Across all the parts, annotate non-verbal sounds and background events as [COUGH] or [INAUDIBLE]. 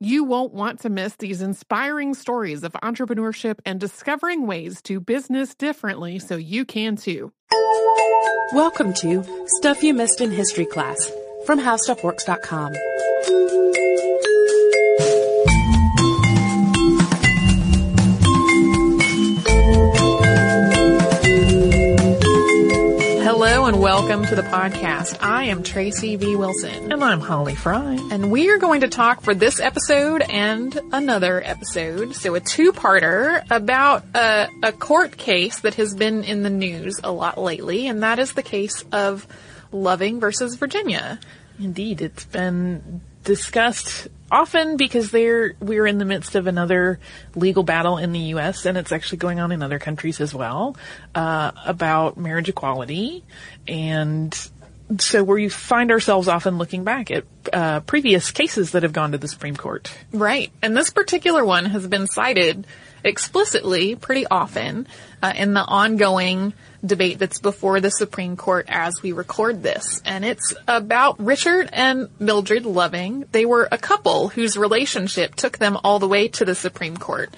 You won't want to miss these inspiring stories of entrepreneurship and discovering ways to business differently so you can too. Welcome to Stuff You Missed in History Class from HowStuffWorks.com. welcome to the podcast. I am Tracy V. Wilson. And I'm Holly Fry. And we are going to talk for this episode and another episode, so a two-parter about a, a court case that has been in the news a lot lately, and that is the case of Loving versus Virginia. Indeed, it's been discussed often because they're we're in the midst of another legal battle in the U.S. and it's actually going on in other countries as well uh, about marriage equality, and so we find ourselves often looking back at uh, previous cases that have gone to the Supreme Court. Right, and this particular one has been cited explicitly pretty often uh, in the ongoing debate that's before the Supreme Court as we record this. And it's about Richard and Mildred Loving. They were a couple whose relationship took them all the way to the Supreme Court.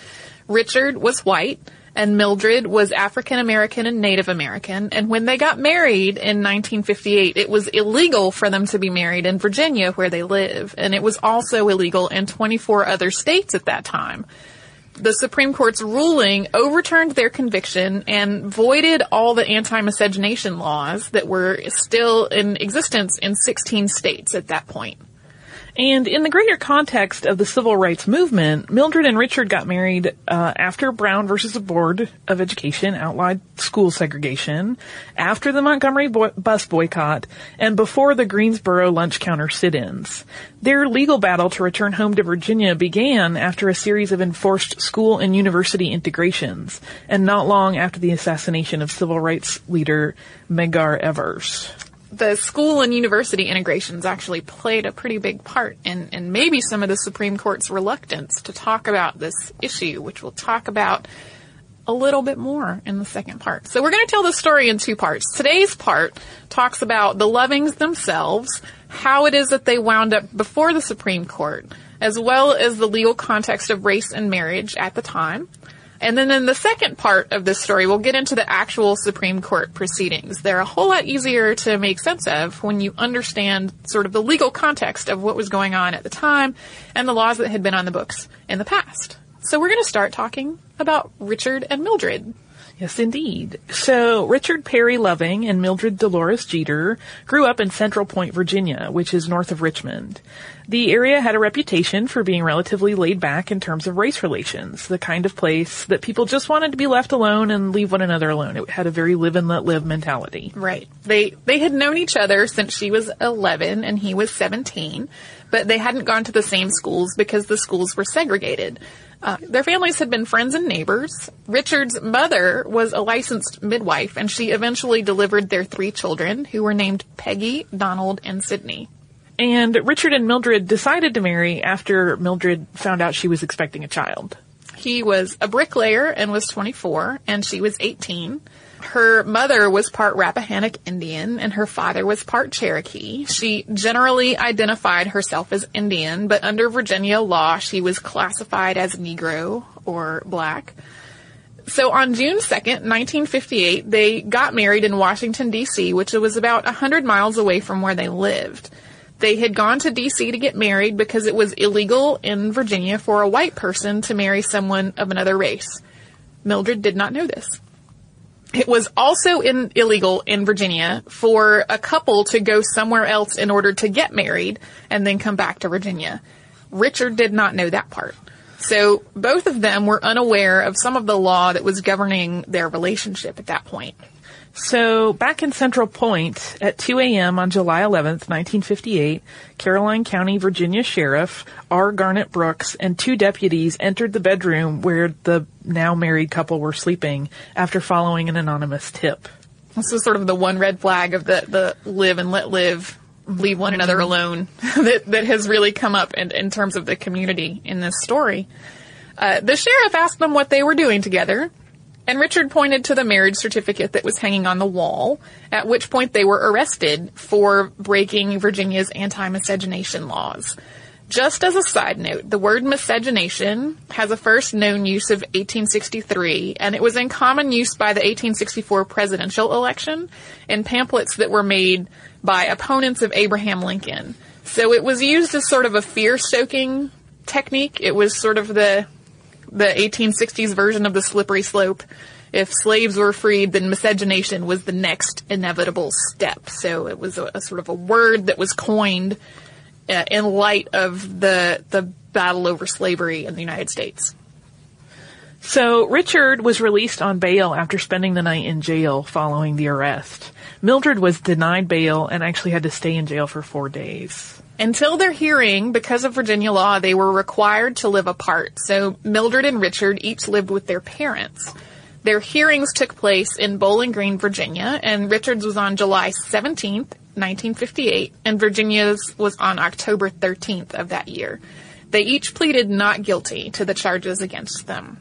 Richard was white and Mildred was African American and Native American. And when they got married in 1958, it was illegal for them to be married in Virginia where they live. And it was also illegal in 24 other states at that time the Supreme Court's ruling overturned their conviction and voided all the anti-miscegenation laws that were still in existence in 16 states at that point. And in the greater context of the civil rights movement, Mildred and Richard got married uh, after Brown versus the Board of Education outlawed school segregation, after the Montgomery bo- bus boycott, and before the Greensboro lunch counter sit-ins. Their legal battle to return home to Virginia began after a series of enforced school and university integrations, and not long after the assassination of civil rights leader Medgar Evers the school and university integrations actually played a pretty big part in, in maybe some of the Supreme Court's reluctance to talk about this issue, which we'll talk about a little bit more in the second part. So we're going to tell the story in two parts. Today's part talks about the Lovings themselves, how it is that they wound up before the Supreme Court, as well as the legal context of race and marriage at the time. And then in the second part of this story, we'll get into the actual Supreme Court proceedings. They're a whole lot easier to make sense of when you understand sort of the legal context of what was going on at the time and the laws that had been on the books in the past. So we're going to start talking about Richard and Mildred. Yes, indeed. So, Richard Perry Loving and Mildred Dolores Jeter grew up in Central Point, Virginia, which is north of Richmond. The area had a reputation for being relatively laid back in terms of race relations, the kind of place that people just wanted to be left alone and leave one another alone. It had a very live and let live mentality. Right. They they had known each other since she was 11 and he was 17, but they hadn't gone to the same schools because the schools were segregated. Uh, their families had been friends and neighbors. Richard's mother was a licensed midwife, and she eventually delivered their three children, who were named Peggy, Donald, and Sydney. And Richard and Mildred decided to marry after Mildred found out she was expecting a child. He was a bricklayer and was 24, and she was 18. Her mother was part Rappahannock Indian and her father was part Cherokee. She generally identified herself as Indian, but under Virginia law, she was classified as Negro or black. So on June 2nd, 1958, they got married in Washington, D.C., which was about 100 miles away from where they lived. They had gone to D.C. to get married because it was illegal in Virginia for a white person to marry someone of another race. Mildred did not know this. It was also in, illegal in Virginia for a couple to go somewhere else in order to get married and then come back to Virginia. Richard did not know that part. So both of them were unaware of some of the law that was governing their relationship at that point. So back in Central Point at 2 a.m. on July 11th, 1958, Caroline County, Virginia Sheriff R. Garnett Brooks and two deputies entered the bedroom where the now married couple were sleeping after following an anonymous tip. This is sort of the one red flag of the, the live and let live, leave one another alone [LAUGHS] that, that has really come up in, in terms of the community in this story. Uh, the sheriff asked them what they were doing together, and Richard pointed to the marriage certificate that was hanging on the wall, at which point they were arrested for breaking Virginia's anti-miscegenation laws. Just as a side note, the word miscegenation has a first known use of 1863, and it was in common use by the 1864 presidential election in pamphlets that were made by opponents of Abraham Lincoln. So it was used as sort of a fear-stoking technique. It was sort of the the 1860s version of the slippery slope. If slaves were freed, then miscegenation was the next inevitable step. So it was a, a sort of a word that was coined uh, in light of the the battle over slavery in the United States. So Richard was released on bail after spending the night in jail following the arrest. Mildred was denied bail and actually had to stay in jail for four days. Until their hearing, because of Virginia law, they were required to live apart. So Mildred and Richard each lived with their parents. Their hearings took place in Bowling Green, Virginia, and Richard's was on July 17th, 1958, and Virginia's was on October 13th of that year. They each pleaded not guilty to the charges against them.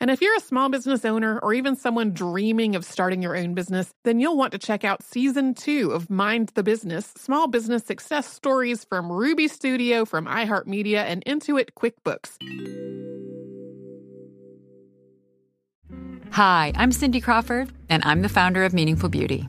And if you're a small business owner or even someone dreaming of starting your own business, then you'll want to check out season two of Mind the Business Small Business Success Stories from Ruby Studio, from iHeartMedia, and Intuit QuickBooks. Hi, I'm Cindy Crawford, and I'm the founder of Meaningful Beauty.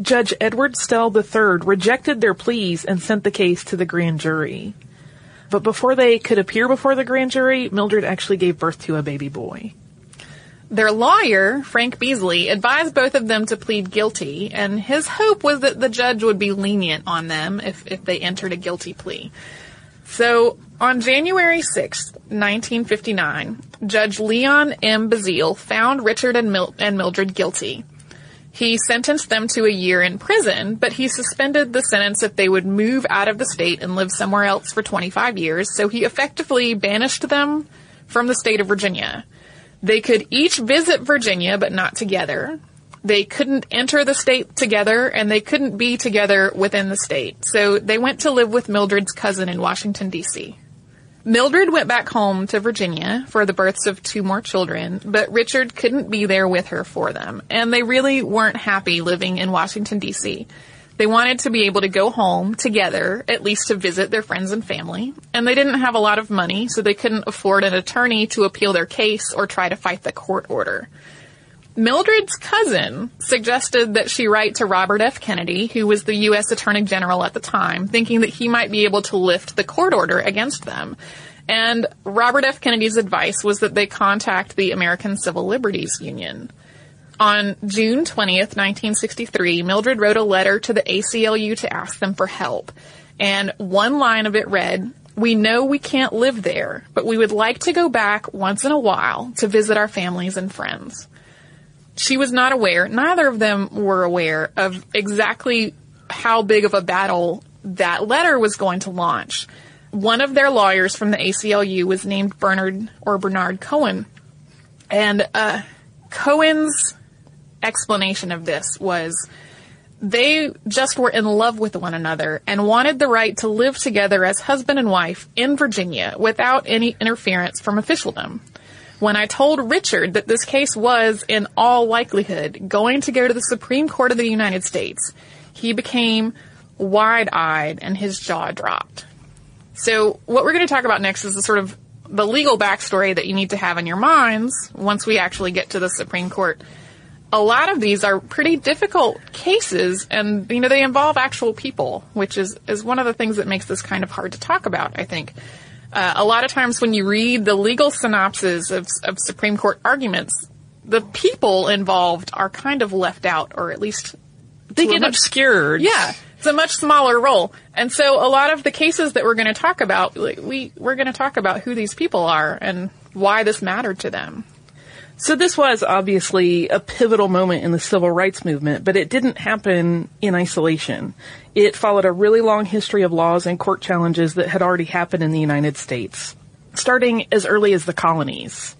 Judge Edward Stell III rejected their pleas and sent the case to the grand jury. But before they could appear before the grand jury, Mildred actually gave birth to a baby boy. Their lawyer, Frank Beasley, advised both of them to plead guilty, and his hope was that the judge would be lenient on them if, if they entered a guilty plea. So, on January 6, 1959, Judge Leon M. Bazile found Richard and, Mil- and Mildred guilty. He sentenced them to a year in prison, but he suspended the sentence if they would move out of the state and live somewhere else for 25 years, so he effectively banished them from the state of Virginia. They could each visit Virginia, but not together. They couldn't enter the state together, and they couldn't be together within the state. So they went to live with Mildred's cousin in Washington, D.C. Mildred went back home to Virginia for the births of two more children, but Richard couldn't be there with her for them, and they really weren't happy living in Washington, D.C. They wanted to be able to go home together, at least to visit their friends and family, and they didn't have a lot of money, so they couldn't afford an attorney to appeal their case or try to fight the court order. Mildred's cousin suggested that she write to Robert F. Kennedy, who was the U.S. Attorney General at the time, thinking that he might be able to lift the court order against them. And Robert F. Kennedy's advice was that they contact the American Civil Liberties Union. On June 20th, 1963, Mildred wrote a letter to the ACLU to ask them for help. And one line of it read, We know we can't live there, but we would like to go back once in a while to visit our families and friends. She was not aware, neither of them were aware of exactly how big of a battle that letter was going to launch. One of their lawyers from the ACLU was named Bernard or Bernard Cohen. And uh, Cohen's explanation of this was they just were in love with one another and wanted the right to live together as husband and wife in Virginia without any interference from officialdom. When I told Richard that this case was, in all likelihood, going to go to the Supreme Court of the United States, he became wide eyed and his jaw dropped. So, what we're going to talk about next is the sort of the legal backstory that you need to have in your minds once we actually get to the Supreme Court. A lot of these are pretty difficult cases and, you know, they involve actual people, which is, is one of the things that makes this kind of hard to talk about, I think. Uh, a lot of times when you read the legal synopses of, of Supreme Court arguments, the people involved are kind of left out, or at least they get obscured. Yeah, it's a much smaller role, and so a lot of the cases that we're going to talk about, we we're going to talk about who these people are and why this mattered to them. So this was obviously a pivotal moment in the civil rights movement, but it didn't happen in isolation. It followed a really long history of laws and court challenges that had already happened in the United States, starting as early as the colonies.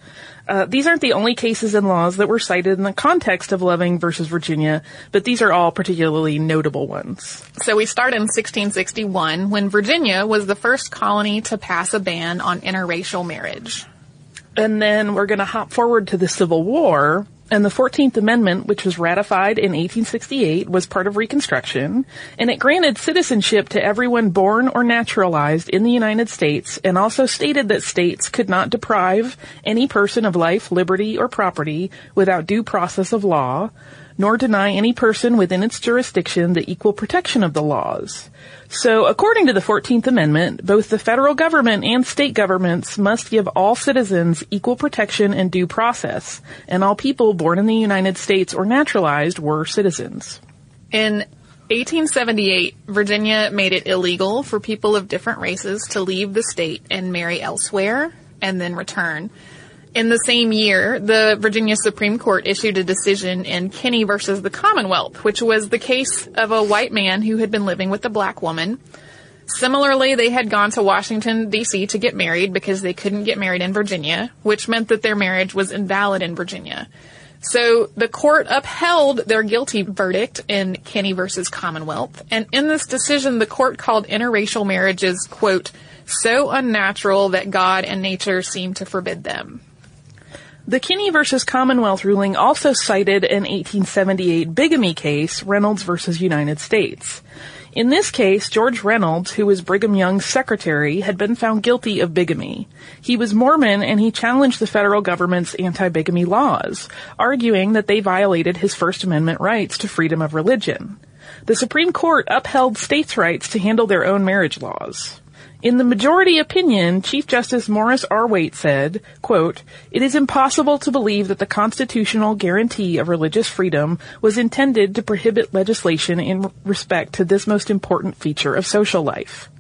Uh, these aren't the only cases and laws that were cited in the context of Loving versus Virginia, but these are all particularly notable ones. So we start in 1661 when Virginia was the first colony to pass a ban on interracial marriage. And then we're going to hop forward to the Civil War. And the 14th Amendment, which was ratified in 1868, was part of Reconstruction, and it granted citizenship to everyone born or naturalized in the United States, and also stated that states could not deprive any person of life, liberty, or property without due process of law, nor deny any person within its jurisdiction the equal protection of the laws. So, according to the 14th Amendment, both the federal government and state governments must give all citizens equal protection and due process, and all people born in the United States or naturalized were citizens. In 1878, Virginia made it illegal for people of different races to leave the state and marry elsewhere and then return. In the same year, the Virginia Supreme Court issued a decision in Kinney versus the Commonwealth, which was the case of a white man who had been living with a black woman. Similarly, they had gone to Washington, D.C. to get married because they couldn't get married in Virginia, which meant that their marriage was invalid in Virginia. So the court upheld their guilty verdict in Kinney versus Commonwealth, and in this decision, the court called interracial marriages, quote, so unnatural that God and nature seem to forbid them. The Kinney versus Commonwealth ruling also cited an 1878 bigamy case, Reynolds versus United States. In this case, George Reynolds, who was Brigham Young's secretary, had been found guilty of bigamy. He was Mormon and he challenged the federal government's anti-bigamy laws, arguing that they violated his First Amendment rights to freedom of religion. The Supreme Court upheld states' rights to handle their own marriage laws. In the majority opinion, Chief Justice Morris R. Waite said, quote, It is impossible to believe that the constitutional guarantee of religious freedom was intended to prohibit legislation in respect to this most important feature of social life.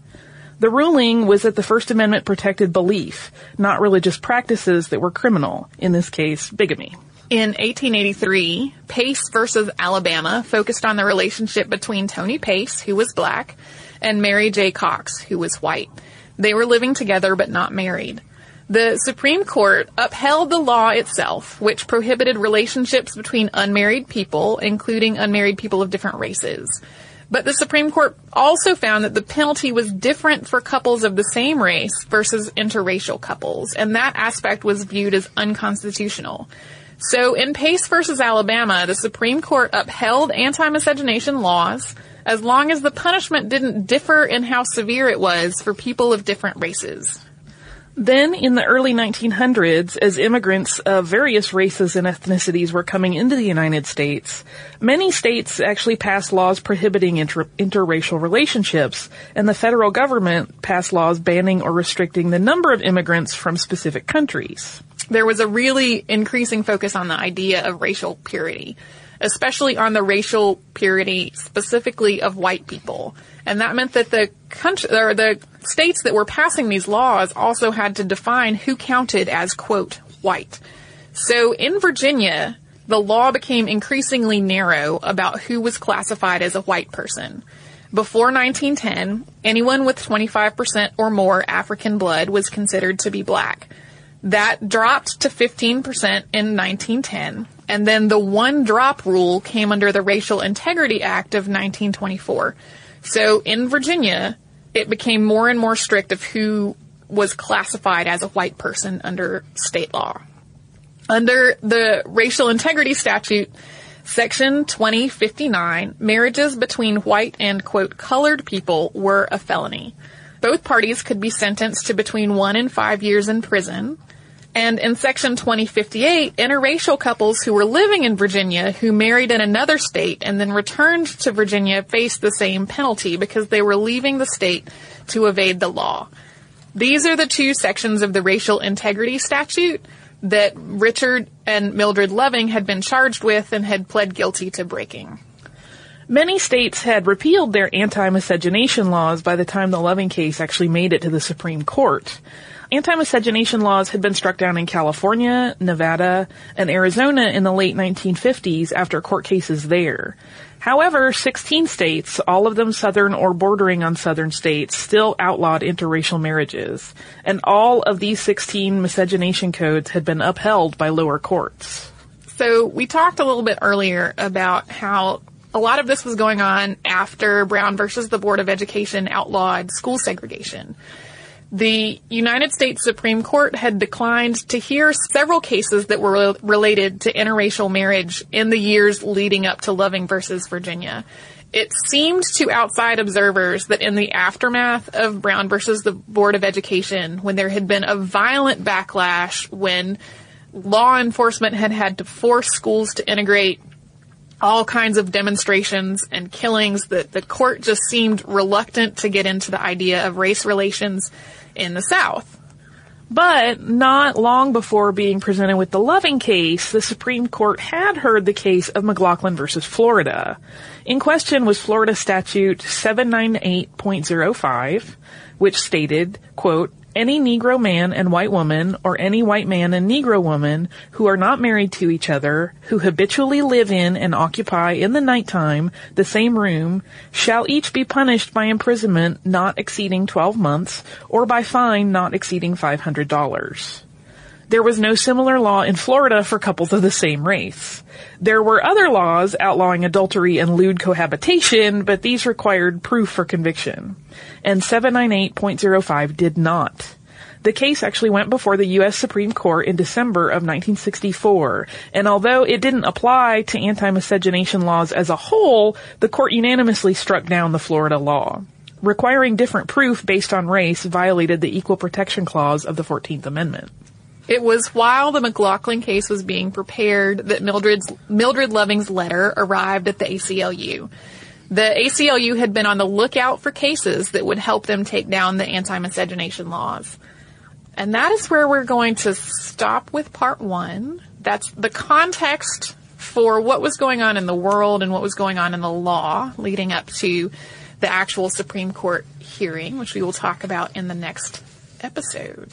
The ruling was that the First Amendment protected belief, not religious practices that were criminal, in this case, bigamy. In 1883, Pace versus Alabama focused on the relationship between Tony Pace, who was black, and Mary J. Cox, who was white. They were living together but not married. The Supreme Court upheld the law itself, which prohibited relationships between unmarried people, including unmarried people of different races. But the Supreme Court also found that the penalty was different for couples of the same race versus interracial couples, and that aspect was viewed as unconstitutional. So in Pace versus Alabama, the Supreme Court upheld anti-miscegenation laws, as long as the punishment didn't differ in how severe it was for people of different races. Then, in the early 1900s, as immigrants of various races and ethnicities were coming into the United States, many states actually passed laws prohibiting inter- interracial relationships, and the federal government passed laws banning or restricting the number of immigrants from specific countries. There was a really increasing focus on the idea of racial purity especially on the racial purity specifically of white people. And that meant that the country, or the states that were passing these laws also had to define who counted as quote, white. So in Virginia, the law became increasingly narrow about who was classified as a white person. Before 1910, anyone with 25% or more African blood was considered to be black. That dropped to 15% in 1910, and then the one drop rule came under the Racial Integrity Act of 1924. So in Virginia, it became more and more strict of who was classified as a white person under state law. Under the Racial Integrity Statute, Section 2059, marriages between white and quote colored people were a felony. Both parties could be sentenced to between one and five years in prison. And in section 2058, interracial couples who were living in Virginia who married in another state and then returned to Virginia faced the same penalty because they were leaving the state to evade the law. These are the two sections of the racial integrity statute that Richard and Mildred Loving had been charged with and had pled guilty to breaking. Many states had repealed their anti-miscegenation laws by the time the Loving case actually made it to the Supreme Court. Anti-miscegenation laws had been struck down in California, Nevada, and Arizona in the late 1950s after court cases there. However, 16 states, all of them southern or bordering on southern states, still outlawed interracial marriages. And all of these 16 miscegenation codes had been upheld by lower courts. So we talked a little bit earlier about how a lot of this was going on after Brown versus the Board of Education outlawed school segregation. The United States Supreme Court had declined to hear several cases that were related to interracial marriage in the years leading up to Loving versus Virginia. It seemed to outside observers that in the aftermath of Brown versus the Board of Education, when there had been a violent backlash, when law enforcement had had to force schools to integrate all kinds of demonstrations and killings that the court just seemed reluctant to get into the idea of race relations in the South. But not long before being presented with the Loving case, the Supreme Court had heard the case of McLaughlin versus Florida. In question was Florida statute 798.05, which stated, quote, any Negro man and white woman, or any white man and Negro woman who are not married to each other, who habitually live in and occupy in the nighttime the same room, shall each be punished by imprisonment not exceeding 12 months, or by fine not exceeding $500. There was no similar law in Florida for couples of the same race. There were other laws outlawing adultery and lewd cohabitation, but these required proof for conviction. And 798.05 did not. The case actually went before the U.S. Supreme Court in December of 1964, and although it didn't apply to anti-miscegenation laws as a whole, the court unanimously struck down the Florida law. Requiring different proof based on race violated the Equal Protection Clause of the 14th Amendment. It was while the McLaughlin case was being prepared that Mildred's, Mildred Loving's letter arrived at the ACLU. The ACLU had been on the lookout for cases that would help them take down the anti-miscegenation laws. And that is where we're going to stop with part one. That's the context for what was going on in the world and what was going on in the law leading up to the actual Supreme Court hearing, which we will talk about in the next episode.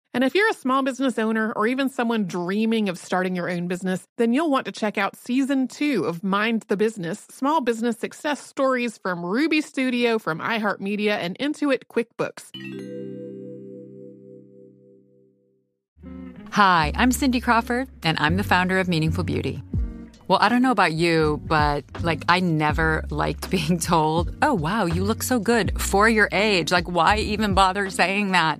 And if you're a small business owner or even someone dreaming of starting your own business, then you'll want to check out season two of Mind the Business Small Business Success Stories from Ruby Studio, from iHeartMedia, and Intuit QuickBooks. Hi, I'm Cindy Crawford, and I'm the founder of Meaningful Beauty. Well, I don't know about you, but like I never liked [LAUGHS] being told, oh, wow, you look so good for your age. Like, why even bother saying that?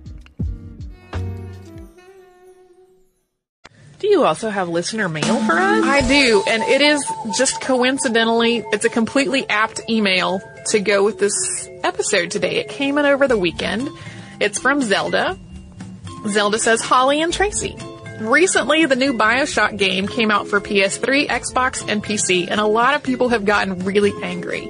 you also have listener mail for us? I do, and it is just coincidentally, it's a completely apt email to go with this episode today. It came in over the weekend. It's from Zelda. Zelda says, Holly and Tracy. Recently, the new Bioshock game came out for PS3, Xbox, and PC, and a lot of people have gotten really angry.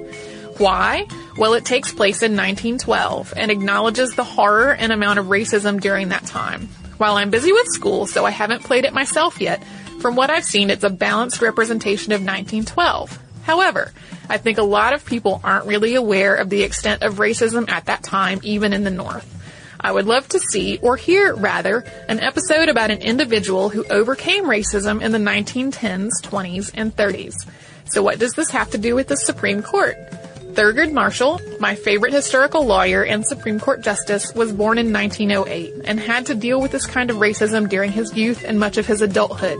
Why? Well, it takes place in 1912 and acknowledges the horror and amount of racism during that time. While I'm busy with school, so I haven't played it myself yet, from what I've seen, it's a balanced representation of 1912. However, I think a lot of people aren't really aware of the extent of racism at that time, even in the North. I would love to see, or hear rather, an episode about an individual who overcame racism in the 1910s, 20s, and 30s. So what does this have to do with the Supreme Court? Thurgood Marshall, my favorite historical lawyer and Supreme Court justice, was born in 1908 and had to deal with this kind of racism during his youth and much of his adulthood.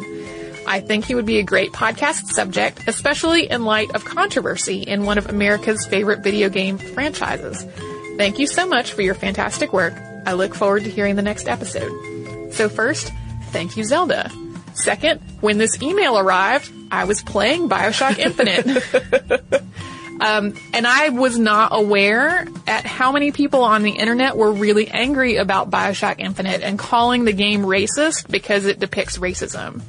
I think he would be a great podcast subject, especially in light of controversy in one of America's favorite video game franchises. Thank you so much for your fantastic work. I look forward to hearing the next episode. So first, thank you, Zelda. Second, when this email arrived, I was playing Bioshock Infinite. [LAUGHS] Um, and I was not aware at how many people on the internet were really angry about Bioshock Infinite and calling the game racist because it depicts racism.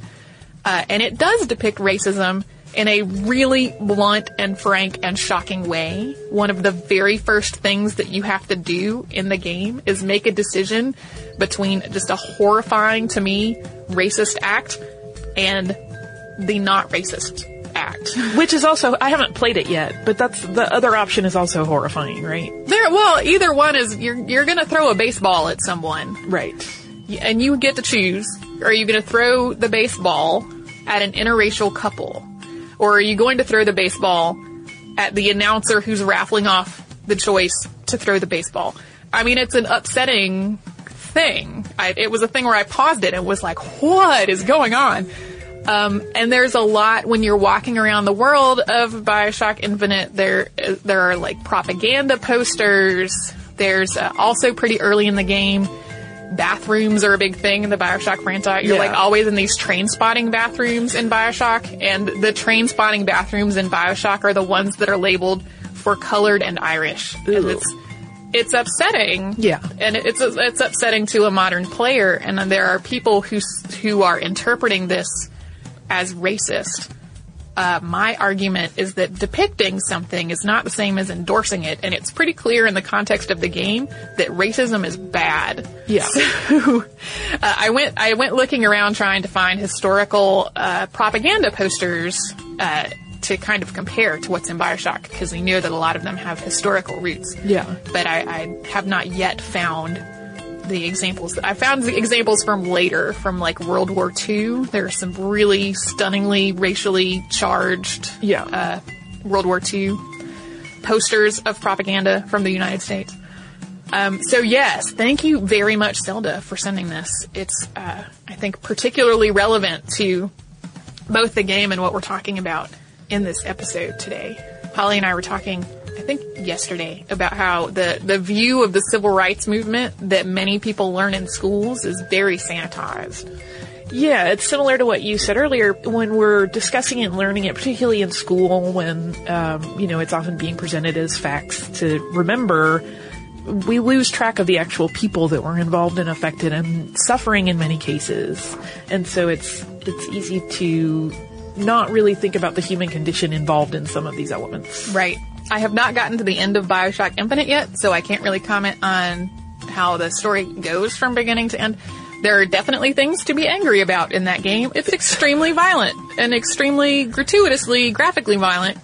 Uh, and it does depict racism in a really blunt and frank and shocking way. One of the very first things that you have to do in the game is make a decision between just a horrifying to me racist act and the not racist act. Which is also, I haven't played it yet, but that's, the other option is also horrifying, right? There, well, either one is, you're, you're gonna throw a baseball at someone. Right. And you get to choose. Are you gonna throw the baseball at an interracial couple? Or are you going to throw the baseball at the announcer who's raffling off the choice to throw the baseball? I mean, it's an upsetting thing. I, it was a thing where I paused it and was like, what is going on? Um, and there's a lot when you're walking around the world of Bioshock Infinite. There, there are like propaganda posters. There's uh, also pretty early in the game. Bathrooms are a big thing in the Bioshock franchise. You're Yeah. like always in these Trainspotting bathrooms in Bioshock, and the Trainspotting bathrooms in Bioshock are the ones that are labeled for colored and Irish. And it's it's upsetting. Yeah. And it's it's upsetting to a modern player, and then there are people who who are interpreting this as racist. Uh, my argument is that depicting something is not the same as endorsing it, and it's pretty clear in the context of the game that racism is bad. Yeah. So, [LAUGHS] uh, I went I went looking around trying to find historical uh, propaganda posters uh, to kind of compare to what's in Bioshock because we know that a lot of them have historical roots. Yeah. But I, I have not yet found the examples. I found the examples from later, from like World War II. There are some really stunningly racially charged Yeah. uh, World War II posters of propaganda from the United States. Um, so yes, thank you very much, Zelda, for sending this. It's, uh, I think, particularly relevant to both the game and what we're talking about in this episode today. Holly and I were talking, I think, yesterday about how the, the view of the civil rights movement that many people learn in schools is very sanitized. Yeah, it's similar to what you said earlier when we're discussing and learning it, particularly in school when, um, you know, it's often being presented as facts to remember. We lose track of the actual people that were involved and affected and suffering in many cases. And so it's, it's easy to not really think about the human condition involved in some of these elements. Right. I have not gotten to the end of Bioshock Infinite yet, so I can't really comment on how the story goes from beginning to end. There are definitely things to be angry about in that game. It's extremely violent and extremely gratuitously graphically violent.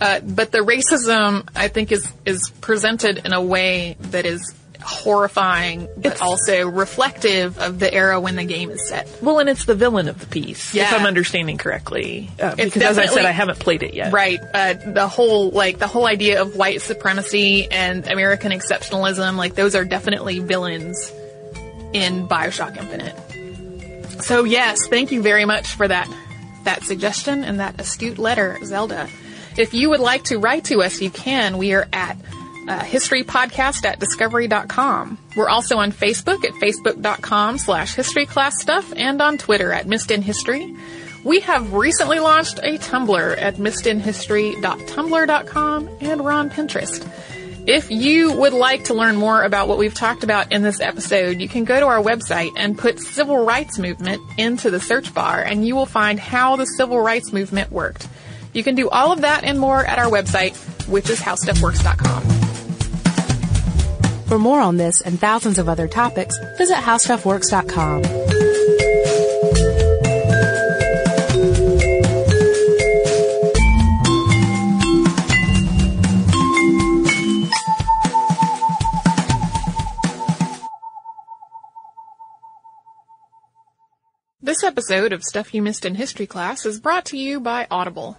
Uh, but the racism, I think, is is presented in a way that is horrifying, but it's, also reflective of the era when the game is set. Well, and it's the villain of the piece, yeah. if I'm understanding correctly. Uh, because as I said, I haven't played it yet. Right. Uh, the whole, like, the whole idea of white supremacy and American exceptionalism, like, those are definitely villains in Bioshock Infinite. So yes, thank you very much for that, that suggestion and that astute letter, Zelda. If you would like to write to us, you can. We are at uh, historypodcast at discovery.com. We're also on Facebook at facebook.com slash historyclassstuff and on Twitter at Missed in History. We have recently launched a Tumblr at missedinhistory.tumblr.com and we're on Pinterest. If you would like to learn more about what we've talked about in this episode, you can go to our website and put civil rights movement into the search bar and you will find how the civil rights movement worked. You can do all of that and more at our website, which is howstuffworks.com. For more on this and thousands of other topics, visit howstuffworks.com. This episode of Stuff You Missed in History Class is brought to you by Audible.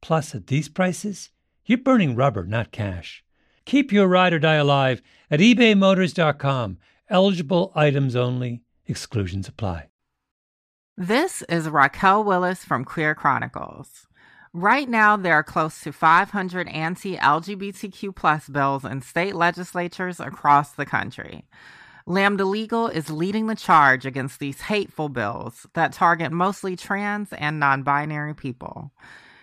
Plus, at these prices, you're burning rubber, not cash. Keep your ride or die alive at ebaymotors.com. Eligible items only, exclusions apply. This is Raquel Willis from Queer Chronicles. Right now, there are close to 500 anti LGBTQ plus bills in state legislatures across the country. Lambda Legal is leading the charge against these hateful bills that target mostly trans and non binary people